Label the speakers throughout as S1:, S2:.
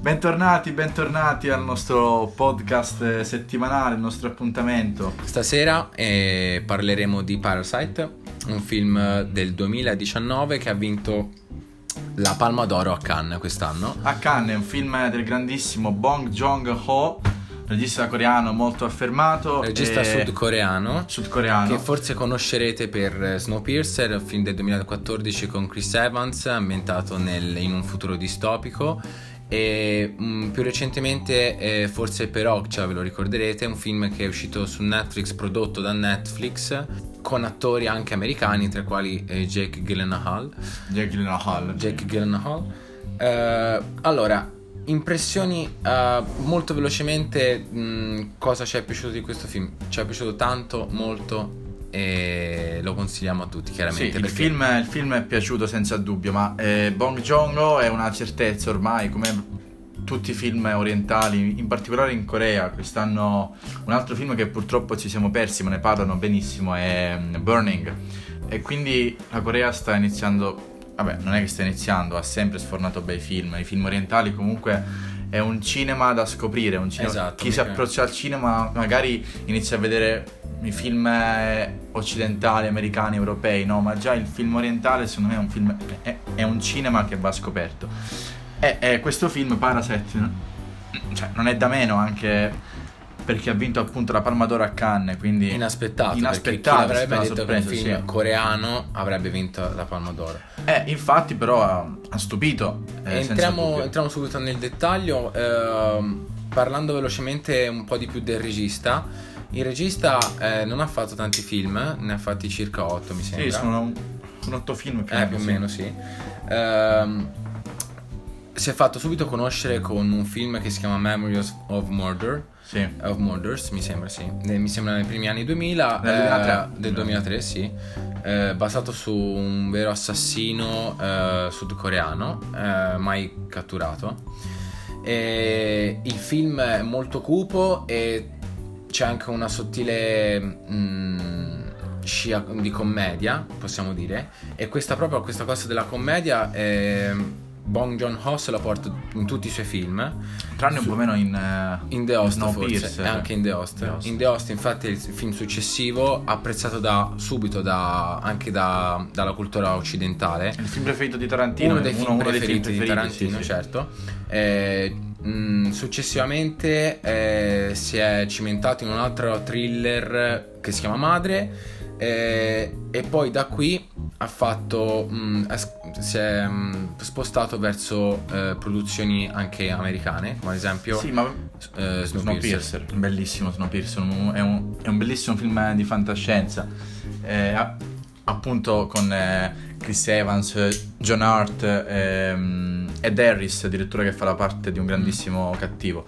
S1: Bentornati, bentornati al nostro podcast settimanale, il nostro appuntamento.
S2: Stasera eh, parleremo di Parasite, un film del 2019 che ha vinto la Palma d'Oro a Cannes quest'anno.
S1: A Cannes è un film del grandissimo Bong Joon-ho, regista coreano molto affermato.
S2: Regista sudcoreano.
S1: Sudcoreano.
S2: Che forse conoscerete per Snowpiercer, un film del 2014 con Chris Evans, ambientato nel, in un futuro distopico e mh, mm, più recentemente eh, forse per Okja ve lo ricorderete, è un film che è uscito su Netflix, prodotto da Netflix, con attori anche americani, tra i quali eh, Jake Gyllenhaal.
S1: Jake Gyllenhaal.
S2: Jake Gyllenhaal. Eh, allora, impressioni uh, molto velocemente, mh, mm, cosa ci è piaciuto di questo film? Ci è piaciuto tanto, molto, e lo consigliamo a tutti chiaramente.
S1: Sì, il, film, il, film, è piaciuto senza dubbio, ma eh, Bong Joon-ho è una certezza ormai, come tutti i film orientali, in particolare in Corea. Quest'anno un altro film che purtroppo ci siamo persi, ma ne parlano benissimo, è mm, Burning. E quindi la Corea sta iniziando, vabbè, non è che sta iniziando, ha sempre sfornato bei film. I film orientali comunque è un cinema da scoprire, un cinema...
S2: Esatto,
S1: chi si approccia al cinema magari inizia a vedere i film eh, occidentali, americani, europei, no, ma già il film orientale secondo me è un film, è, è un cinema che va scoperto. E, e questo film, Parasite, cioè, non è da meno anche perché ha vinto appunto la Palma d'Oro a Cannes, quindi
S2: inaspettato,
S1: inaspettato
S2: avrebbe detto sorpreso, che un film sì. coreano avrebbe vinto la Palma d'Oro.
S1: Eh, infatti però ha, ha stupito.
S2: Eh, entriamo, entriamo, subito nel dettaglio, eh, parlando velocemente un po' di più del regista. Il regista eh, non ha fatto tanti film, ne ha fatti circa 8 mi sembra.
S1: Sì, sono, sono 8 film
S2: più, eh, più o meno, sì. Ehm, si è fatto subito conoscere con un film che si chiama Memories of Murder.
S1: Sì.
S2: Of Murders, mi sembra, sì. Mi sembra nei primi anni 2000.
S1: Del 2003.
S2: Eh, del 2003, sì. Eh, basato su un vero assassino eh, sudcoreano, eh, mai catturato. E il film è molto cupo e c'è anche una sottile mh, mm, scia di commedia, possiamo dire, e questa proprio questa cosa della commedia è Bong Joon-ho se la porta in tutti i suoi film.
S1: Tranne su, un po' meno in, uh,
S2: in The Host no forse, e anche in The Host. The Host. In The Host infatti è il film successivo apprezzato da, subito da, anche da, dalla cultura occidentale.
S1: Il film preferito di Tarantino
S2: uno dei film, uno, preferiti, uno dei film preferiti, di Tarantino sì, certo. Eh, mh, successivamente eh, si è cimentato in un altro thriller che si chiama Madre eh, e poi da qui ha fatto mh, si è mh, spostato verso eh, produzioni anche americane come ad esempio
S1: sì, ma eh, Snowpiercer. Snowpiercer bellissimo Snowpiercer è un, è un bellissimo film di fantascienza eh, appunto con eh, Chris Evans John Hart ehm, ed Harris addirittura che fa la parte di un grandissimo cattivo.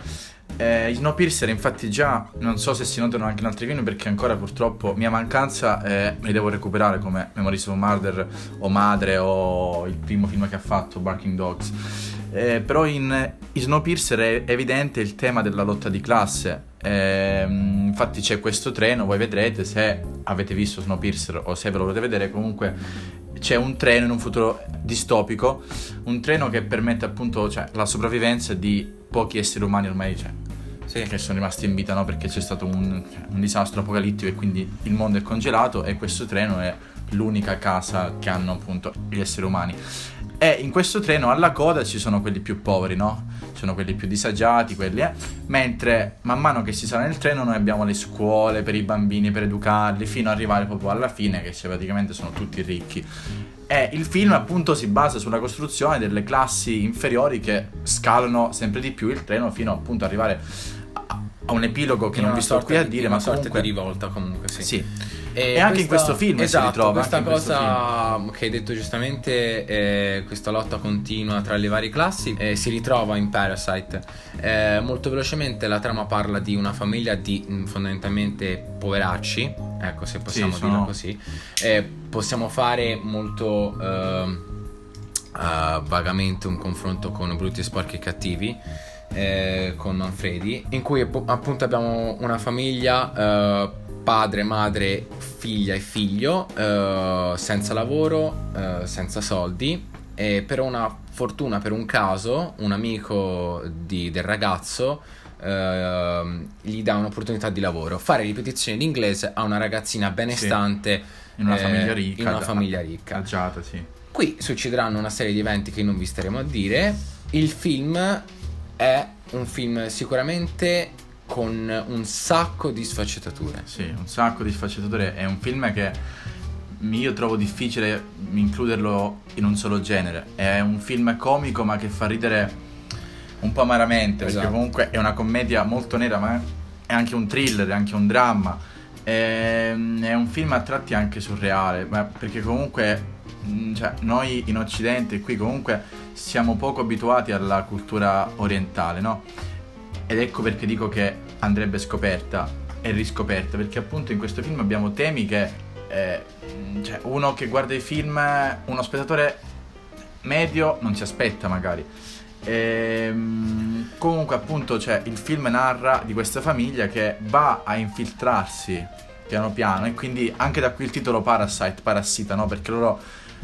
S1: Eh, Snowpiercer infatti già non so se si notano anche in altri film perché ancora purtroppo mia mancanza eh, me li devo recuperare come Memories of Murder o Madre o il primo film che ha fatto Barking Dogs. Eh, però in, in Snowpiercer è evidente il tema della lotta di classe eh, infatti c'è questo treno voi vedrete se avete visto Snowpiercer o se ve lo volete vedere comunque c'è un treno in un futuro distopico un treno che permette appunto cioè, la sopravvivenza di pochi esseri umani ormai cioè, sì. che sono rimasti in vita no? perché c'è stato un, un, disastro apocalittico e quindi il mondo è congelato e questo treno è l'unica casa che hanno appunto gli esseri umani. E in questo treno alla coda ci sono quelli più poveri, no? Sono quelli più disagiati, quelli, eh? Mentre man mano che si sale nel treno noi abbiamo le scuole per i bambini, per educarli, fino ad arrivare proprio alla fine che cioè, praticamente sono tutti ricchi. E il film appunto si basa sulla costruzione delle classi inferiori che scalano sempre di più il treno fino appunto ad arrivare a un epilogo che non vi sto qui a dire,
S2: ma
S1: comunque...
S2: sorta di rivolta comunque, sì.
S1: sì. E, e anche in questo film
S2: esatto,
S1: si ritrova.
S2: Questa cosa che hai detto giustamente, eh, questa lotta continua tra le varie classi, eh, si ritrova in Parasite. Eh, molto velocemente la trama parla di una famiglia di mh, mm, fondamentalmente poveracci, ecco se possiamo sì, sono... dirlo così. Eh, possiamo fare molto... Uh, vagamente un confronto con brutti, sporchi e cattivi eh, con Manfredi, in cui appunto abbiamo una famiglia, eh, padre, madre, figlia e figlio, eh, senza lavoro, eh, senza soldi. e per una fortuna, per un caso, un amico di, del ragazzo eh, gli dà un'opportunità di lavoro, fare ripetizioni di inglese a una ragazzina benestante
S1: sì, in una eh, famiglia ricca.
S2: In una famiglia ricca.
S1: Agiata, sì.
S2: Qui succederanno una serie di eventi che non vi staremo a dire. Il film è un film sicuramente con un sacco di sfaccettature.
S1: Sì, un sacco di sfaccettature. È un film che io trovo difficile includerlo in un solo genere. È un film comico ma che fa ridere un po' amaramente, esatto. perché comunque è una commedia molto nera, ma è anche un thriller, è anche un dramma. È, è un film a tratti anche surreale, perché comunque mm, cioè, noi in Occidente qui comunque siamo poco abituati alla cultura orientale, no? Ed ecco perché dico che andrebbe scoperta e riscoperta, perché appunto in questo film abbiamo temi che eh, cioè, uno che guarda i film, uno spettatore medio non si aspetta magari. Ehm, comunque appunto cioè, il film narra di questa famiglia che va a infiltrarsi piano piano e quindi anche da qui il titolo Parasite, parassita, no? Perché loro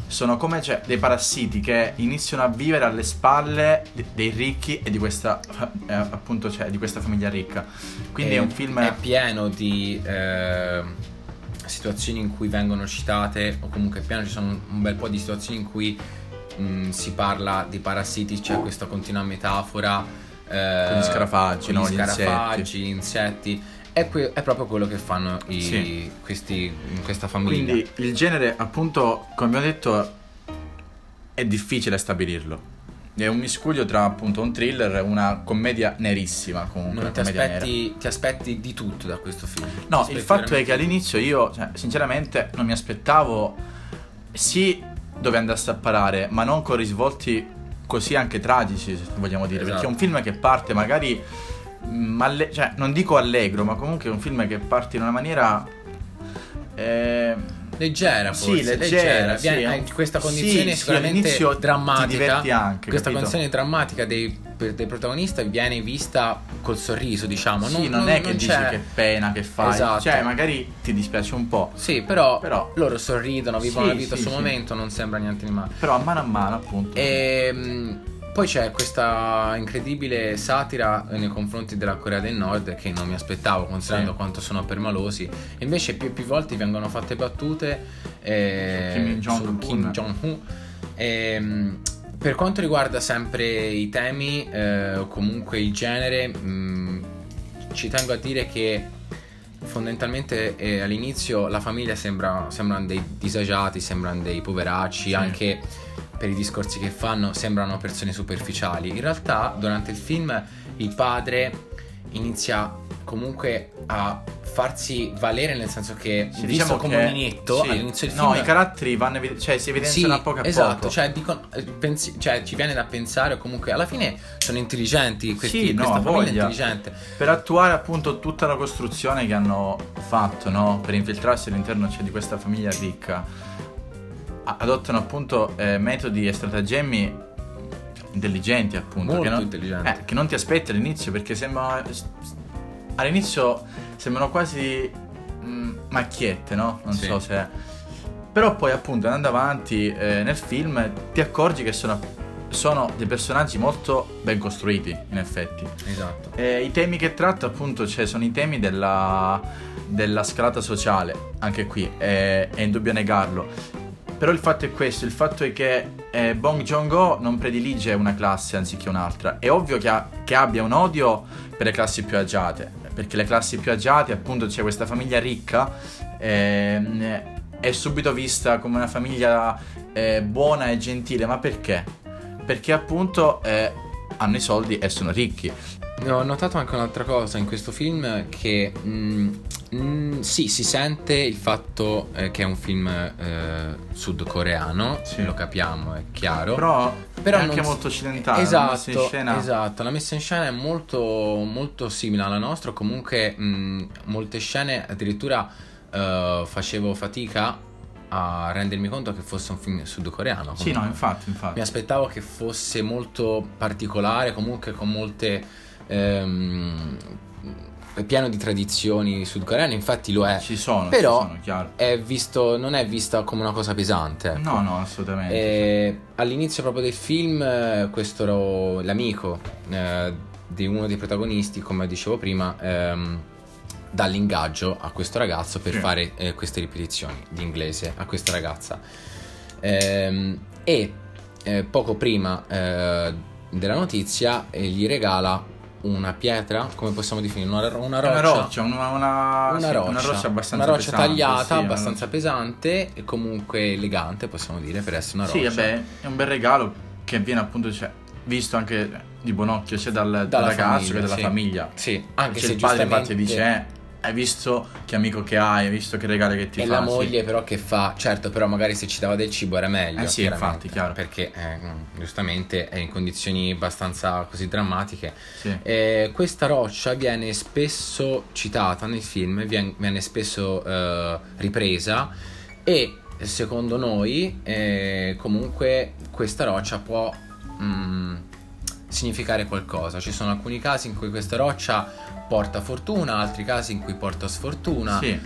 S1: sono come cioè, dei parassiti che iniziano a vivere alle spalle dei ricchi e di questa, eh, appunto, cioè, di questa famiglia ricca. Quindi è, è un film...
S2: È pieno di... Eh situazioni in cui vengono citate o comunque piano ci sono un bel po' di situazioni in cui mh, mm, si parla di parassiti, c'è questa continua metafora
S1: eh, con gli scarafaggi, con
S2: no? gli scarafaggi, gli insetti. insetti. È, que- è, proprio quello che fanno i, sì. questi, questa famiglia.
S1: Quindi il genere, appunto, come abbiamo detto, è difficile stabilirlo. È un miscuglio tra appunto un thriller e una commedia nerissima comunque.
S2: Non ti aspetti, ti aspetti, di tutto da questo film.
S1: No, il fatto è che all'inizio io, cioè, sinceramente, non mi aspettavo sì dove andasse a parare, ma non con risvolti così anche tragici, vogliamo dire. Esatto. Perché è un film che parte magari. Alle- cioè, non dico allegro, ma comunque è un film che parte in una maniera. Eh,
S2: leggera forse, sì, leggera, leggera Viene, sì, questa condizione sì, sicuramente sì, drammatica.
S1: anche,
S2: questa
S1: capito?
S2: condizione drammatica dei, dei, protagonisti viene vista col sorriso diciamo.
S1: Sì, non, non, è che non dici c'è... che pena che fai. Esatto. cioè magari ti dispiace un po'
S2: sì però, però... loro sorridono vivono la vita sul momento non sembra niente di male.
S1: Però a mano a mano appunto
S2: e ehm, poi c'è questa incredibile satira nei confronti della Corea del Nord che non mi aspettavo considerando sì. quanto sono permalosi. Invece più e più volte vengono fatte battute eh,
S1: Kim Jong-un.
S2: Kim Jong-un. E, per quanto riguarda sempre i temi eh, o comunque il genere, mh, mm, ci tengo a dire che fondamentalmente eh, all'inizio la famiglia sembra, sembrano dei disagiati, sembrano dei poveracci, sì. anche per i discorsi che fanno sembrano persone superficiali. In realtà, durante il film, il padre inizia comunque a farsi valere nel senso che
S1: sì, diciamo
S2: come un ninetto sì, all'inizio del film
S1: no i caratteri vanno cioè si evidenziano sì, a poco a
S2: esatto,
S1: poco.
S2: cioè, dicono, eh, pensi, cioè ci viene da pensare o comunque alla fine sono intelligenti questi,
S1: sì,
S2: questa
S1: no,
S2: intelligente.
S1: Per attuare appunto tutta la costruzione che hanno fatto no? per infiltrarsi all'interno cioè, di questa famiglia ricca adottano appunto eh, metodi e stratagemmi intelligenti appunto
S2: Molto
S1: che non,
S2: intelligenti.
S1: Eh, che non ti aspetti all'inizio perché sembra all'inizio sembrano quasi mh, mm, macchiette no? non sì. so se però poi appunto andando avanti eh, nel film ti accorgi che sono, sono, dei personaggi molto ben costruiti in effetti
S2: esatto
S1: e i temi che tratta appunto cioè, sono i temi della, della scalata sociale anche qui è, è indubbio negarlo però il fatto è questo, il fatto è che eh, Bong Joon-ho non predilige una classe anziché un'altra. È ovvio che, ha, che, abbia un odio per le classi più agiate, perché le classi più agiate, appunto, c'è questa famiglia ricca, eh, è subito vista come una famiglia eh, buona e gentile, ma perché? Perché appunto eh, hanno i soldi e sono ricchi.
S2: Ho notato anche un'altra cosa in questo film che mh, mm, sì, si sente il fatto eh, che è un film eh, sudcoreano, sì. lo capiamo, è chiaro.
S1: Però, Però è anche molto occidentale.
S2: Esatto, la scena... esatto, la messa in scena è molto, molto simile alla nostra, comunque mh, mm, molte scene addirittura uh, facevo fatica a rendermi conto che fosse un film sudcoreano.
S1: Sì, no, infatti, infatti.
S2: Mi aspettavo che fosse molto particolare, comunque con molte... Ehm, è pieno di tradizioni sudcoreane, infatti lo è.
S1: Ci sono,
S2: però
S1: ci sono.
S2: È visto, non è vista come una cosa pesante. Ecco.
S1: No, no, assolutamente.
S2: E all'inizio proprio del film, eh, questo l'amico eh, di uno dei protagonisti, come dicevo prima, ehm, dà l'ingaggio a questo ragazzo per
S1: Sì.
S2: fare eh, queste ripetizioni di inglese a questa ragazza. Ehm, e eh, poco prima eh, della notizia eh, gli regala una pietra, come possiamo definire? Una, una roccia.
S1: Una roccia, una, una,
S2: Una
S1: sì,
S2: roccia,
S1: una roccia abbastanza
S2: una roccia
S1: pesante,
S2: tagliata,
S1: sì,
S2: abbastanza pesante e comunque elegante, possiamo dire, per essere una
S1: Sì,
S2: roccia.
S1: vabbè, è un bel regalo che viene appunto cioè, visto anche di buon occhio sia dal, dal ragazzo
S2: famiglia,
S1: che dalla
S2: sì.
S1: famiglia.
S2: Sì, anche
S1: C'è
S2: se
S1: il padre infatti dice, eh, hai visto che amico che hai, hai visto che regalo che ti
S2: e
S1: fa.
S2: la
S1: sì.
S2: moglie però che fa, certo però magari se ci dava del cibo era meglio.
S1: Eh sì, infatti, chiaro.
S2: Perché eh, giustamente è in condizioni abbastanza così drammatiche.
S1: Sì.
S2: Eh, questa roccia viene spesso citata nel film, vien- viene spesso eh, ripresa e secondo noi eh, comunque questa roccia può mm, significare qualcosa. Ci sono alcuni casi in cui questa roccia porta fortuna, altri casi in cui porta sfortuna.
S1: Sì.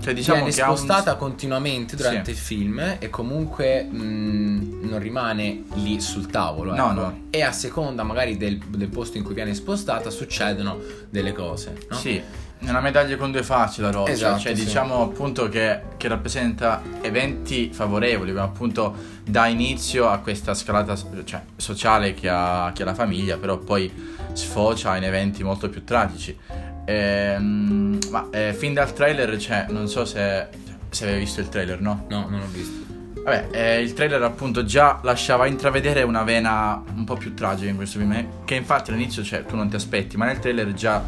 S1: Cioè diciamo
S2: Viene
S1: che ha un-
S2: spostata continuamente durante
S1: Sì.
S2: il film e comunque mh, non rimane lì sul tavolo.
S1: No,
S2: ecco.
S1: no.
S2: E a seconda magari del, del posto in cui viene spostata succedono delle cose. No?
S1: Sì, è una medaglia con due facce la roccia,
S2: Esatto,
S1: cioè
S2: sì.
S1: diciamo appunto che, che rappresenta eventi favorevoli, come appunto dà inizio a questa scalata cioè, sociale che ha, che ha la famiglia, però poi sfocia in eventi molto più tragici. Ehm, ma eh, fin dal trailer, cioè, non so se, se avevi visto il trailer, no?
S2: No, non ho visto.
S1: Vabbè, eh, il trailer appunto già lasciava intravedere una vena un po' più tragica in questo film, eh, che infatti all'inizio cioè, tu non ti aspetti, ma nel trailer già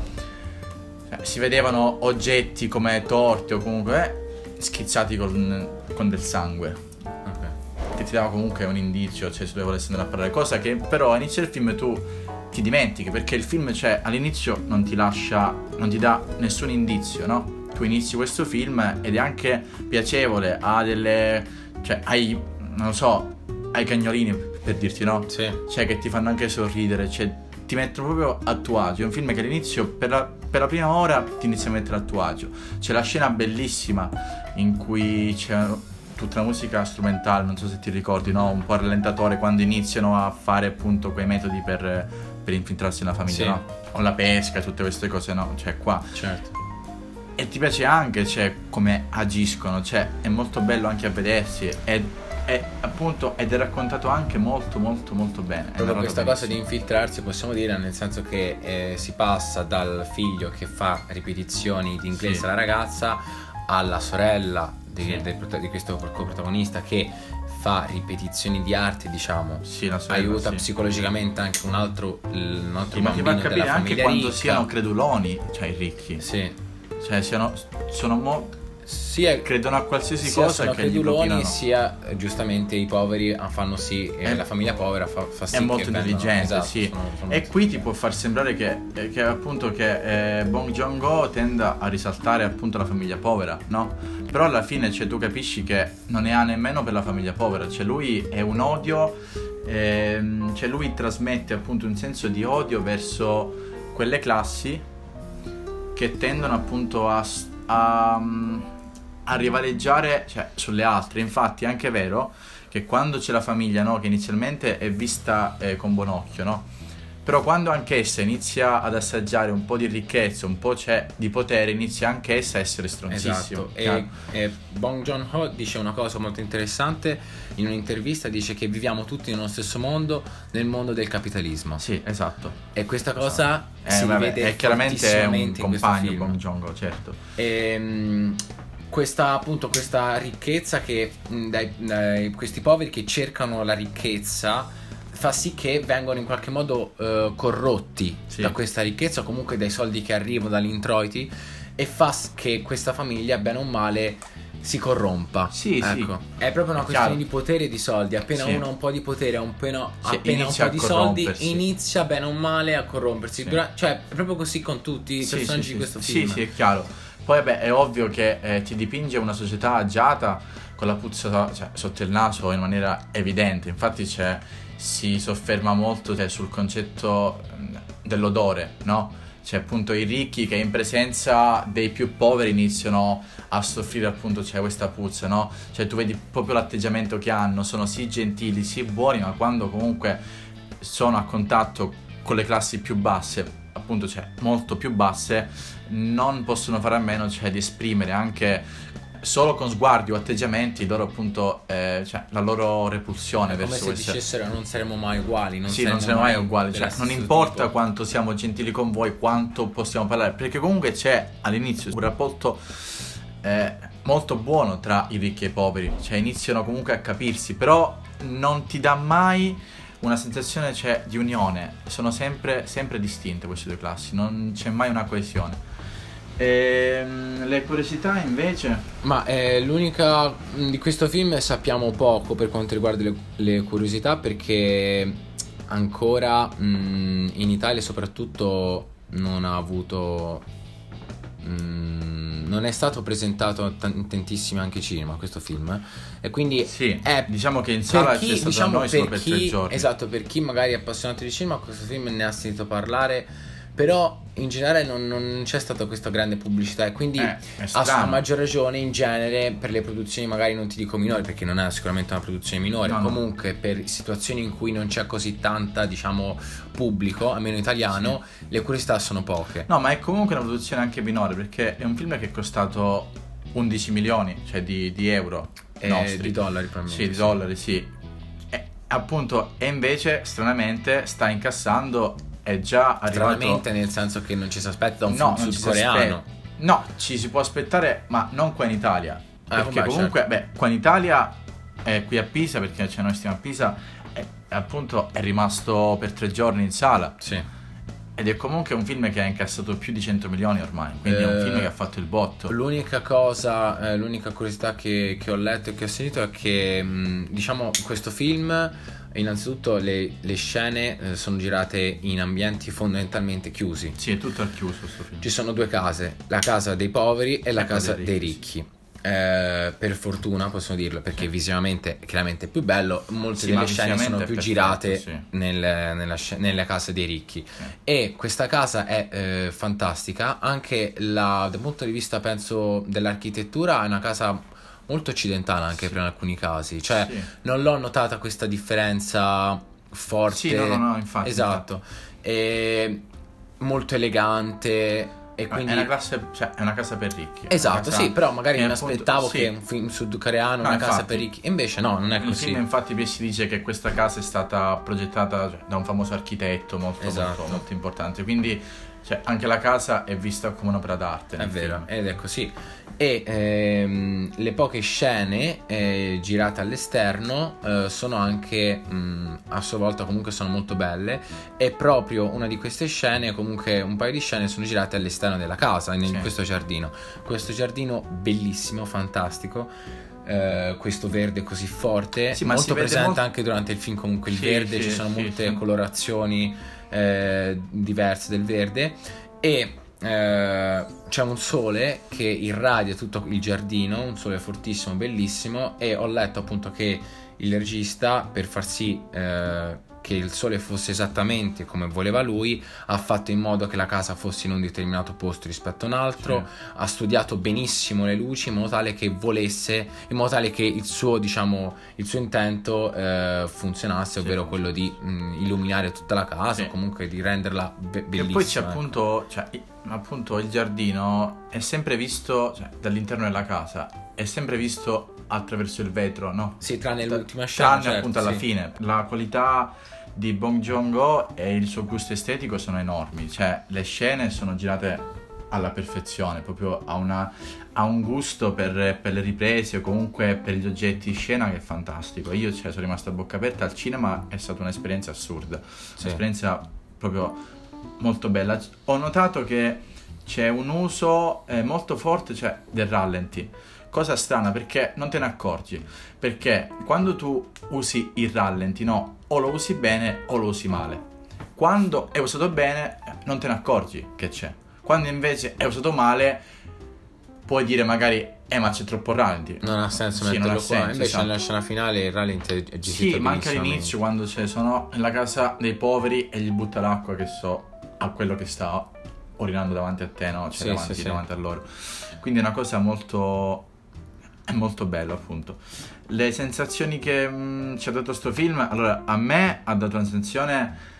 S1: cioè, si vedevano oggetti come torti o comunque eh, schizzati con, con del sangue,
S2: Ok.
S1: che ti dava comunque un indizio, cioè se dove volessi andare a parlare, cosa che però all'inizio del film tu ti dimentichi, perché il film cioè, all'inizio non ti lascia, non ti dà nessun indizio, no? Tu inizi questo film ed è anche piacevole, ha delle... cioè hai, non lo so, hai cagnolini per dirti no?
S2: Sì.
S1: Cioè che ti fanno anche sorridere, cioè ti mettono proprio a tuo agio. È un film che all'inizio, per la, per la prima ora, ti inizia a mettere a tuo agio. C'è la scena bellissima in cui c'è tutta la musica strumentale, non so se ti ricordi, no? Un po' rallentatore quando iniziano a fare appunto quei metodi per, per infiltrarsi nella famiglia,
S2: Sì.
S1: no? Con la pesca, tutte queste cose, no? Cioè qua.
S2: Certo.
S1: E ti piace anche, cioè, come agiscono, cioè, è molto bello anche a vedersi. È, è appunto, ed è raccontato anche molto, molto, molto bene.
S2: Proprio questa cosa di
S1: benissimo.
S2: infiltrarsi possiamo dire nel senso che eh, si passa dal figlio che fa ripetizioni di inglese
S1: Sì.
S2: alla ragazza alla sorella di,
S1: Sì.
S2: del di questo coprotagonista che fa ripetizioni di arte diciamo
S1: Sì, la sorella,
S2: aiuta
S1: sì.
S2: psicologicamente anche un altro, un altro
S1: Sì, ma ti fa
S2: bambino
S1: capire anche quando
S2: ricca.
S1: siano creduloni, cioè i ricchi.
S2: sì
S1: Cioè, siano, sono mo-
S2: sia
S1: credono a qualsiasi
S2: sia
S1: cosa
S2: sono
S1: che
S2: creduloni sia eh, giustamente i poveri ah, fanno sì e la famiglia povera fa, fa sì
S1: È molto intelligente,
S2: esatto,
S1: sì.
S2: sono- sono-
S1: E qui ti può far sembrare che, eh, che appunto che eh, Bong Joon-ho tenda a risaltare appunto la famiglia povera, no? Però alla fine cioè, tu capisci che non ne ha nemmeno per la famiglia povera, cioè lui è un odio, ehm, cioè lui trasmette appunto un senso di odio verso quelle classi che tendono appunto a, a, mm, a rivaleggiare cioè, sulle altre. Infatti è anche vero che quando c'è la famiglia, no, che inizialmente è vista eh, con buon occhio, no? Però quando anch'essa inizia ad assaggiare un po' di ricchezza, un po' c'è di potere, inizia anch'essa a essere stronzissima.
S2: Esatto, e, e Bong Joon-ho dice una cosa molto interessante in un'intervista, dice che viviamo tutti nello stesso mondo, nel mondo del capitalismo.
S1: Sì, esatto.
S2: E questa cosa
S1: Eh,
S2: si
S1: vabbè,
S2: vede
S1: è chiaramente è un compagno. Bong Joon-ho, certo.
S2: Ehm, questa appunto questa ricchezza che dai, dai- questi poveri che cercano la ricchezza fa sì che vengono in qualche modo eh, corrotti
S1: Sì.
S2: da questa ricchezza o comunque dai soldi che arrivano dagli introiti e fa che questa famiglia bene o male si corrompa
S1: Sì, sì.
S2: ecco. è proprio una
S1: È
S2: questione
S1: chiaro.
S2: di potere e di soldi appena
S1: Sì.
S2: uno ha un po' di potere ha un po',
S1: Sì,
S2: appena un po' di soldi inizia bene o male a corrompersi
S1: Sì.
S2: Dura- cioè è proprio così con tutti i
S1: Sì,
S2: personaggi
S1: sì,
S2: di
S1: sì,
S2: questo
S1: sì,
S2: film
S1: Sì, è chiaro. Poi vabbè, è ovvio che eh, ti dipinge una società agiata con la puzza cioè, sotto il naso in maniera evidente. Infatti c'è, si sofferma molto cioè, sul concetto mm, dell'odore, no? c'è appunto i ricchi che in presenza dei più poveri iniziano a soffrire appunto c'è questa puzza, no? Cioè tu vedi proprio l'atteggiamento che hanno, sono sì gentili, sì buoni, ma quando comunque sono a contatto con le classi più basse, appunto cioè molto più basse, non possono fare a meno cioè, di esprimere anche solo con sguardi o atteggiamenti loro appunto eh, cioè, la loro repulsione
S2: come
S1: verso
S2: se
S1: queste
S2: dicessero non saremo mai uguali non
S1: sì, non saremo mai uguali,
S2: dello
S1: cioè, non importa
S2: tipo.
S1: quanto siamo gentili con voi, quanto possiamo parlare, perché comunque c'è all'inizio un rapporto eh, molto buono tra i ricchi e i poveri, cioè iniziano comunque a capirsi, però non ti dà mai una sensazione cioè, di unione, sono sempre, sempre distinte queste due classi, non c'è mai una coesione. Ehm, le curiosità invece...
S2: Ma eh, l'unica mh, di questo film sappiamo poco per quanto riguarda le, le curiosità perché ancora mh, in Italia soprattutto non ha avuto mh, non è stato presentato t- in tantissimi anche cinema questo film e quindi
S1: Sì,
S2: è
S1: diciamo che in sala
S2: chi,
S1: c'è stato
S2: diciamo,
S1: noi solo
S2: per
S1: per tre
S2: chi,
S1: giorni.
S2: esatto, per chi magari è appassionato di cinema, questo film ne ha sentito parlare, però in generale non, non c'è stata questa grande pubblicità e quindi
S1: Eh,
S2: a, maggior ragione in genere per le produzioni magari non ti dico minori perché non è sicuramente una produzione minore,
S1: No, no.
S2: comunque per situazioni in cui non c'è così tanta diciamo pubblico, almeno italiano, le curiosità sono poche.
S1: No, ma è comunque una produzione anche minore perché è un film che è costato 11 milioni, cioè di, di euro
S2: Eh,
S1: nostri.
S2: di dollari probabilmente.
S1: Sì, di dollari, sì. E, appunto, e invece stranamente sta incassando è già arrivato
S2: Stranamente nel senso che non ci si aspetta un
S1: No,
S2: film
S1: si
S2: sudcoreano.
S1: aspetta. No, ci si può aspettare, ma non qua in Italia.
S2: Ah,
S1: perché
S2: vabbè,
S1: comunque, beh, qua in Italia, eh, qui a Pisa, perché c'è noi stiamo a Pisa, eh, appunto è rimasto per tre giorni in sala.
S2: Sì.
S1: Ed è comunque un film che ha incassato più di 100 milioni ormai. Quindi è un
S2: Eh,
S1: film che ha fatto il botto.
S2: L'unica cosa, eh, l'unica curiosità che, che ho letto e che ho sentito è che, mh, diciamo, questo film, innanzitutto le, le scene eh, sono girate in ambienti fondamentalmente chiusi.
S1: Sì, è tutto al chiuso questo film.
S2: Ci sono due case, la casa dei poveri e la casa
S1: dei
S2: dei
S1: ricchi,
S2: ricchi. Eh, per fortuna possiamo dirlo perché visivamente è chiaramente più bello molte
S1: Sì,
S2: delle scene sono più
S1: è
S2: girate
S1: perfetto, sì.
S2: nel- nella, nelle case dei ricchi e questa casa è eh, fantastica anche la- dal punto di vista penso dell'architettura è una casa molto occidentale anche
S1: Sì.
S2: per alcuni casi cioè
S1: Sì.
S2: non l'ho notata questa differenza forte
S1: Sì, no, no, no, infatti,
S2: esatto e molto elegante e quindi
S1: È una classe, cioè, è una casa per ricchi.
S2: Esatto,
S1: casa-
S2: sì, però magari mi
S1: appunto-
S2: aspettavo
S1: sì.
S2: che un film sudcoreano,
S1: No,
S2: una casa
S1: infatti.
S2: per ricchi, invece no, non è
S1: Nel
S2: così.
S1: film infatti si dice che questa casa è stata progettata cioè, da un famoso architetto molto,
S2: Esatto.
S1: molto, molto importante, quindi cioè, anche la casa è vista come un'opera d'arte.
S2: È vero,
S1: film.
S2: ed è così. E ehm, le poche scene eh, girate all'esterno eh, sono anche mh, a sua volta comunque sono molto belle e proprio una di queste scene, comunque un paio di scene sono girate all'esterno della casa, in
S1: Sì.
S2: questo giardino. Questo giardino bellissimo, fantastico. eh, questo verde così forte,
S1: Sì,
S2: molto presente
S1: molto-
S2: anche durante il film. Comunque il
S1: Sì,
S2: verde, ci sono molte colorazioni eh, diverse del verde e eh, c'è un sole che irradia tutto il giardino, un sole fortissimo, bellissimo e ho letto appunto che il regista per far sì eh, che il sole fosse esattamente come voleva lui ha fatto in modo che la casa fosse in un determinato posto rispetto a un altro ha studiato benissimo le luci in modo tale che volesse in modo tale che il suo diciamo il suo intento eh, funzionasse
S1: Sì.
S2: ovvero quello di mh, illuminare tutta la casa
S1: Sì.
S2: o comunque di renderla be-
S1: E
S2: bellissima
S1: poi c'è
S2: ecco.
S1: appunto, cioè, i- appunto il giardino è sempre visto cioè, dall'interno della casa, è sempre visto attraverso il vetro, no?
S2: sì tranne l'ultima scena
S1: Tranne
S2: certo,
S1: appunto alla
S2: sì.
S1: fine. La qualità di Bong Joon-ho e il suo gusto estetico sono enormi, cioè le scene sono girate alla perfezione, proprio ha, una- ha un gusto per, per le riprese o comunque per gli oggetti di scena che è fantastico. Io cioè, sono rimasto a bocca aperta al cinema, è stata un'esperienza assurda,
S2: Sì.
S1: un'esperienza proprio molto bella. Ho notato che c'è un uso eh, molto forte cioè, del rallenti. Cosa strana perché non te ne accorgi. Perché quando tu usi il rallenti, no, o lo usi bene o lo usi male. Quando è usato bene, non te ne accorgi che c'è. Quando invece è usato male, puoi dire magari, eh, ma c'è troppo rallenti.
S2: non ha senso
S1: Sì,
S2: metterlo
S1: ha
S2: qua
S1: senso,
S2: invece
S1: esatto.
S2: nella scena finale il rallenti è gestito
S1: Sì, ma anche all'inizio quando c'è, sono nella casa dei poveri e gli butta l'acqua che so a quello che sta urinando davanti a te, no? Cioè sì, davanti, sì, davanti sì. a loro. Quindi è una cosa molto è molto bello appunto. Le sensazioni che mh, mm, ci ha dato questo film, allora a me ha dato una sensazione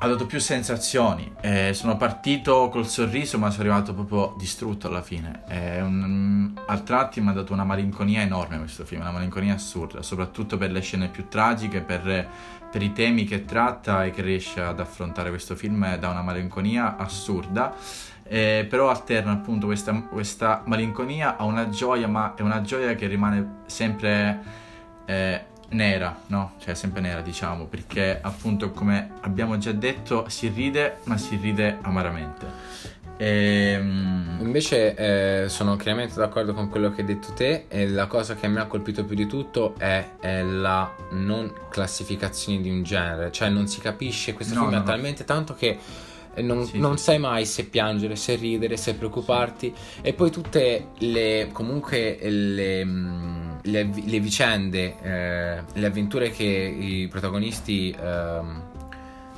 S1: ha dato più sensazioni. Eh, sono partito col sorriso, ma sono arrivato proprio distrutto alla fine. Eh, un, a tratti mi ha dato una malinconia enorme questo film, una malinconia assurda, soprattutto per le scene più tragiche, per, per i temi che tratta e che riesce ad affrontare questo film da una malinconia assurda. Eh, però alterna appunto questa, questa, malinconia a una gioia, ma è una gioia che rimane sempre eh, nera, no? Cioè sempre nera, diciamo, perché appunto come abbiamo già detto si ride, ma si ride amaramente.
S2: E, ehm, Invece eh, sono chiaramente d'accordo con quello che hai detto te e la cosa che mi ha colpito più di tutto è, è la non classificazione di un genere, cioè non si capisce, questo no, film no, talmente tanto che non, sì, non sì. sai mai se piangere, se ridere, se preoccuparti sì. e poi tutte le comunque le, mm, le, le vicende, eh, le avventure che i protagonisti eh,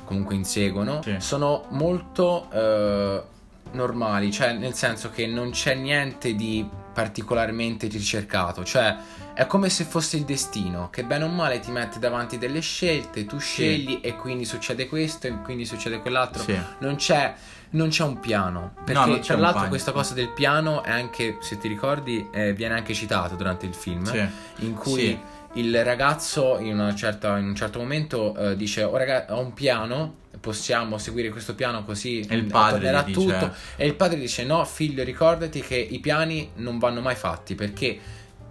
S2: comunque inseguono sono molto eh, normali, cioè nel senso che non c'è niente di particolarmente ricercato, cioè è come se fosse il destino che bene o male ti mette davanti delle scelte, tu scegli sì. e quindi succede questo e quindi succede quell'altro. Sì. Non, c'è, non, c'è, un piano. Perché no, tra l'altro questa cosa del piano è anche, se ti ricordi, eh, viene anche citato durante il film, sì. in cui il ragazzo in, certa, in, un certo momento eh, dice oh, raga, ho un piano possiamo seguire questo piano così
S1: e il padre
S2: tutto dice... e il padre dice no figlio ricordati che i piani non vanno mai fatti perché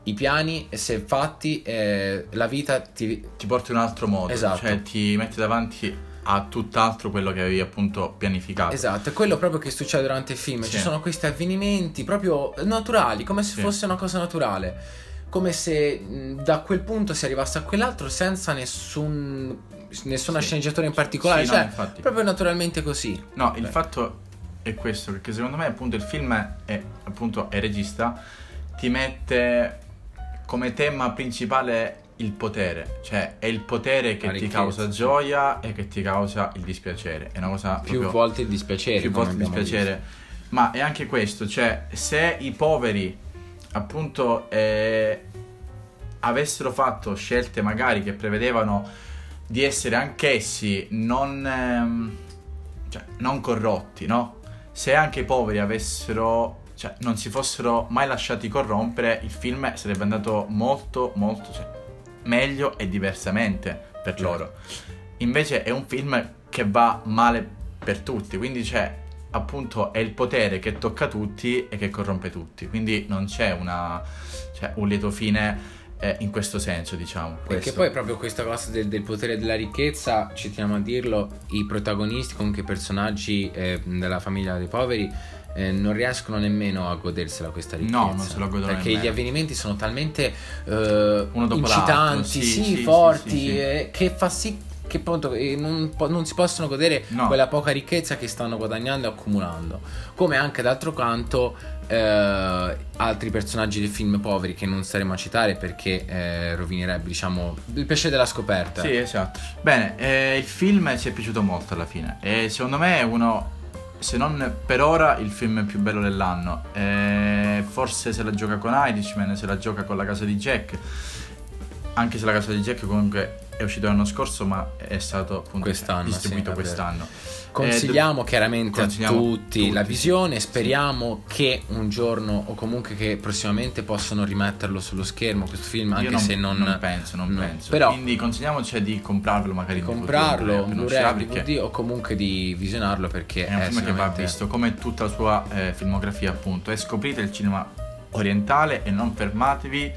S2: i piani, se fatti, eh, la vita ti...
S1: ti porta in un altro modo. Esatto. Cioè ti mette davanti a tutt'altro quello che avevi appunto pianificato.
S2: Esatto, è quello proprio che succede durante il film. Sì. Ci sono questi avvenimenti proprio naturali, come se sì. fosse una cosa naturale. Come se da quel punto si arrivasse a quell'altro senza nessun, nessuna sì. sceneggiatura in particolare. Sì, cioè, no, proprio naturalmente così.
S1: No, Beh. il fatto è questo, perché secondo me appunto il film è, appunto, è regista, ti mette come tema principale il potere, cioè è il potere che ti causa gioia e che ti causa il dispiacere. È una cosa
S2: più volte il dispiacere.
S1: Più volte il dispiacere. Visto. Ma è anche questo, cioè se i poveri appunto eh, avessero fatto scelte magari che prevedevano di essere anch'essi non, ehm, cioè, non corrotti, no? Se anche i poveri avessero cioè, non si fossero mai lasciati corrompere, il film sarebbe andato molto, molto cioè, meglio e diversamente per certo. loro. Invece è un film che va male per tutti, quindi c'è appunto è il potere che tocca tutti e che corrompe tutti, quindi non c'è una, cioè, un lieto fine eh, in questo senso, diciamo.
S2: Perché poi proprio questa cosa del, del, potere della ricchezza, ci teniamo a dirlo, i protagonisti, comunque i personaggi eh, della famiglia dei poveri eh, non riescono nemmeno a godersela questa ricchezza.
S1: No, non se la godono
S2: Perché
S1: nemmeno.
S2: gli avvenimenti sono talmente uh, incitanti, sì, sì, sì, forti, eh, che fa sì che appunto eh, non, non, si possono godere no. quella poca ricchezza che stanno guadagnando e accumulando. Come anche d'altro canto eh, altri personaggi del film poveri che non staremo a citare perché eh, rovinerebbe diciamo il piacere della scoperta.
S1: Sì, esatto. Bene, eh, il film ci è piaciuto molto alla fine e secondo me è uno se non per ora il film più bello dell'anno. E forse se la gioca con Irishman, se la gioca con La casa di Jack. Anche se La casa di Jack comunque è uscito l'anno scorso, ma è stato appunto quest'anno, distribuito sì, quest'anno.
S2: Consigliamo eh, chiaramente consigliamo a tutti, tutti, la visione, speriamo sì. che un giorno o comunque che prossimamente possano rimetterlo sullo schermo questo film, anche
S1: non,
S2: se non,
S1: non penso, non no. penso. Però, Quindi consigliamo cioè, di comprarlo magari
S2: di comprarlo, in Blu-ray, DVD o comunque di visionarlo perché
S1: è un film che va visto come tutta la sua eh, filmografia appunto e scoprite il cinema orientale e non fermatevi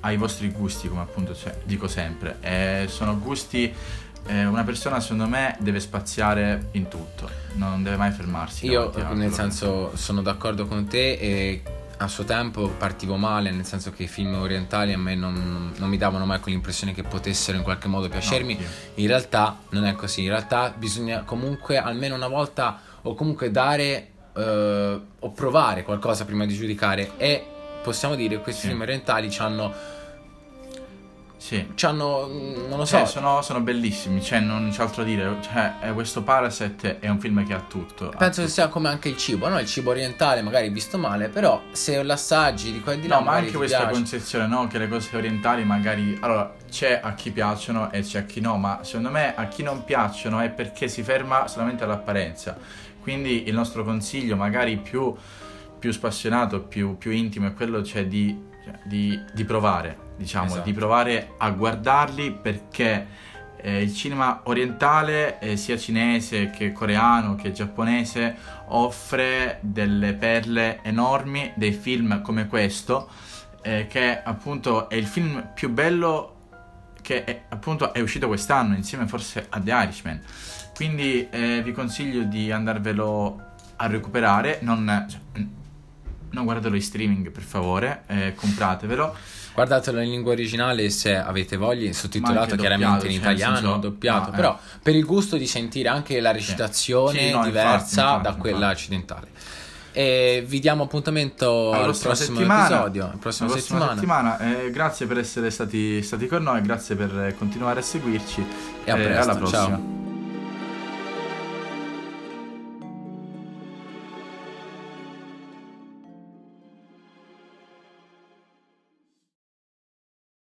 S1: ai vostri gusti come appunto cioè, dico sempre. Eh, sono gusti eh, una persona secondo me deve spaziare in tutto, non deve mai fermarsi.
S2: Io nel senso sono d'accordo con te e a suo tempo partivo male, nel senso che i film orientali a me non, non mi davano mai quell'impressione che potessero in qualche modo piacermi. No, in realtà non è così, in realtà bisogna comunque almeno una volta o comunque dare eh, o provare qualcosa prima di giudicare e possiamo dire che questi sì. film orientali ci hanno sì. C'hanno, non lo so.
S1: Cioè, sono, sono, bellissimi, cioè, non c'è altro da dire. Cioè, questo Parasite è un film che ha tutto.
S2: Penso ha
S1: tutto.
S2: che sia come anche il cibo, no? Il cibo orientale, magari visto male, però se l'assaggi di qua e di là.
S1: No, ma anche questa
S2: piace.
S1: concezione, no? Che le cose orientali magari. Allora, c'è a chi piacciono e c'è a chi no, ma secondo me a chi non piacciono è perché si ferma solamente all'apparenza. Quindi il nostro consiglio, magari più, più spassionato, più, più intimo, è quello cioè di, cioè, di, di provare diciamo, esatto. di provare a guardarli perché eh, il cinema orientale, eh, sia cinese che coreano che giapponese, offre delle perle enormi, dei film come questo, eh, che appunto è il film più bello che è, appunto è uscito quest'anno insieme forse a The Irishman. Quindi eh, vi consiglio di andarvelo a recuperare, non, cioè, non guardatelo in streaming per favore, eh, compratevelo
S2: Guardatelo in lingua originale se avete voglia, sottotitolato chiaramente in cioè, italiano, senso, doppiato, no, però eh. per il gusto di sentire anche la recitazione sì. no, diversa infatti, infatti, da quella infatti. occidentale. E vi diamo appuntamento al prossimo settimana, episodio,
S1: la prossima, settimana. settimana. Eh, grazie per essere stati, stati, con noi, grazie per continuare a seguirci
S2: e, a presto, alla prossima. Ciao.